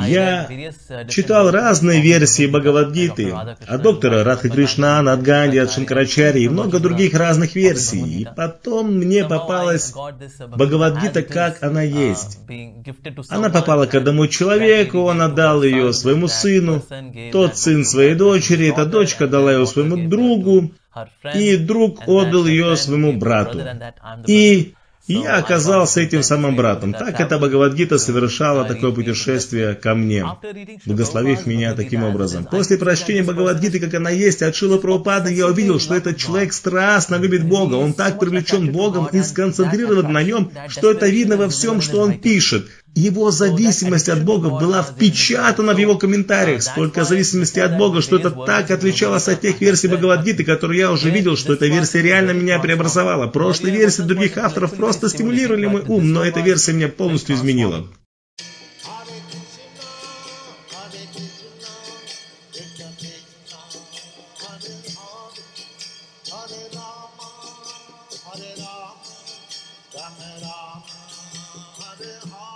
Я читал разные версии Бхагавадгиты, от доктора Радхи Кришнана, от Ганди, от Шанкарачари и много других разных версий. И потом мне попалась Бхагавадгита, как она есть. Она попала к одному человеку, он отдал ее своему сыну, тот сын своей дочери, эта дочка дала ее своему другу, и друг отдал ее своему брату. И я оказался этим самым братом. Так эта Бхагавадгита совершала такое путешествие ко мне, благословив меня таким образом. После прочтения Бхагавадгиты, как она есть, от Шила Прабхупады, я увидел, что этот человек страстно любит Бога. Он так привлечен Богом и сконцентрирован на нем, что это видно во всем, что он пишет. Его зависимость от Бога была впечатана в его комментариях. Сколько зависимости от Бога, что это так отличалось от тех версий Бхагавадгиты, которые я уже видел, что эта версия реально меня преобразовала. Прошлые версии других авторов просто стимулировали мой ум, но эта версия меня полностью изменила. Hare Rama, Rama Rama, Hare Hare.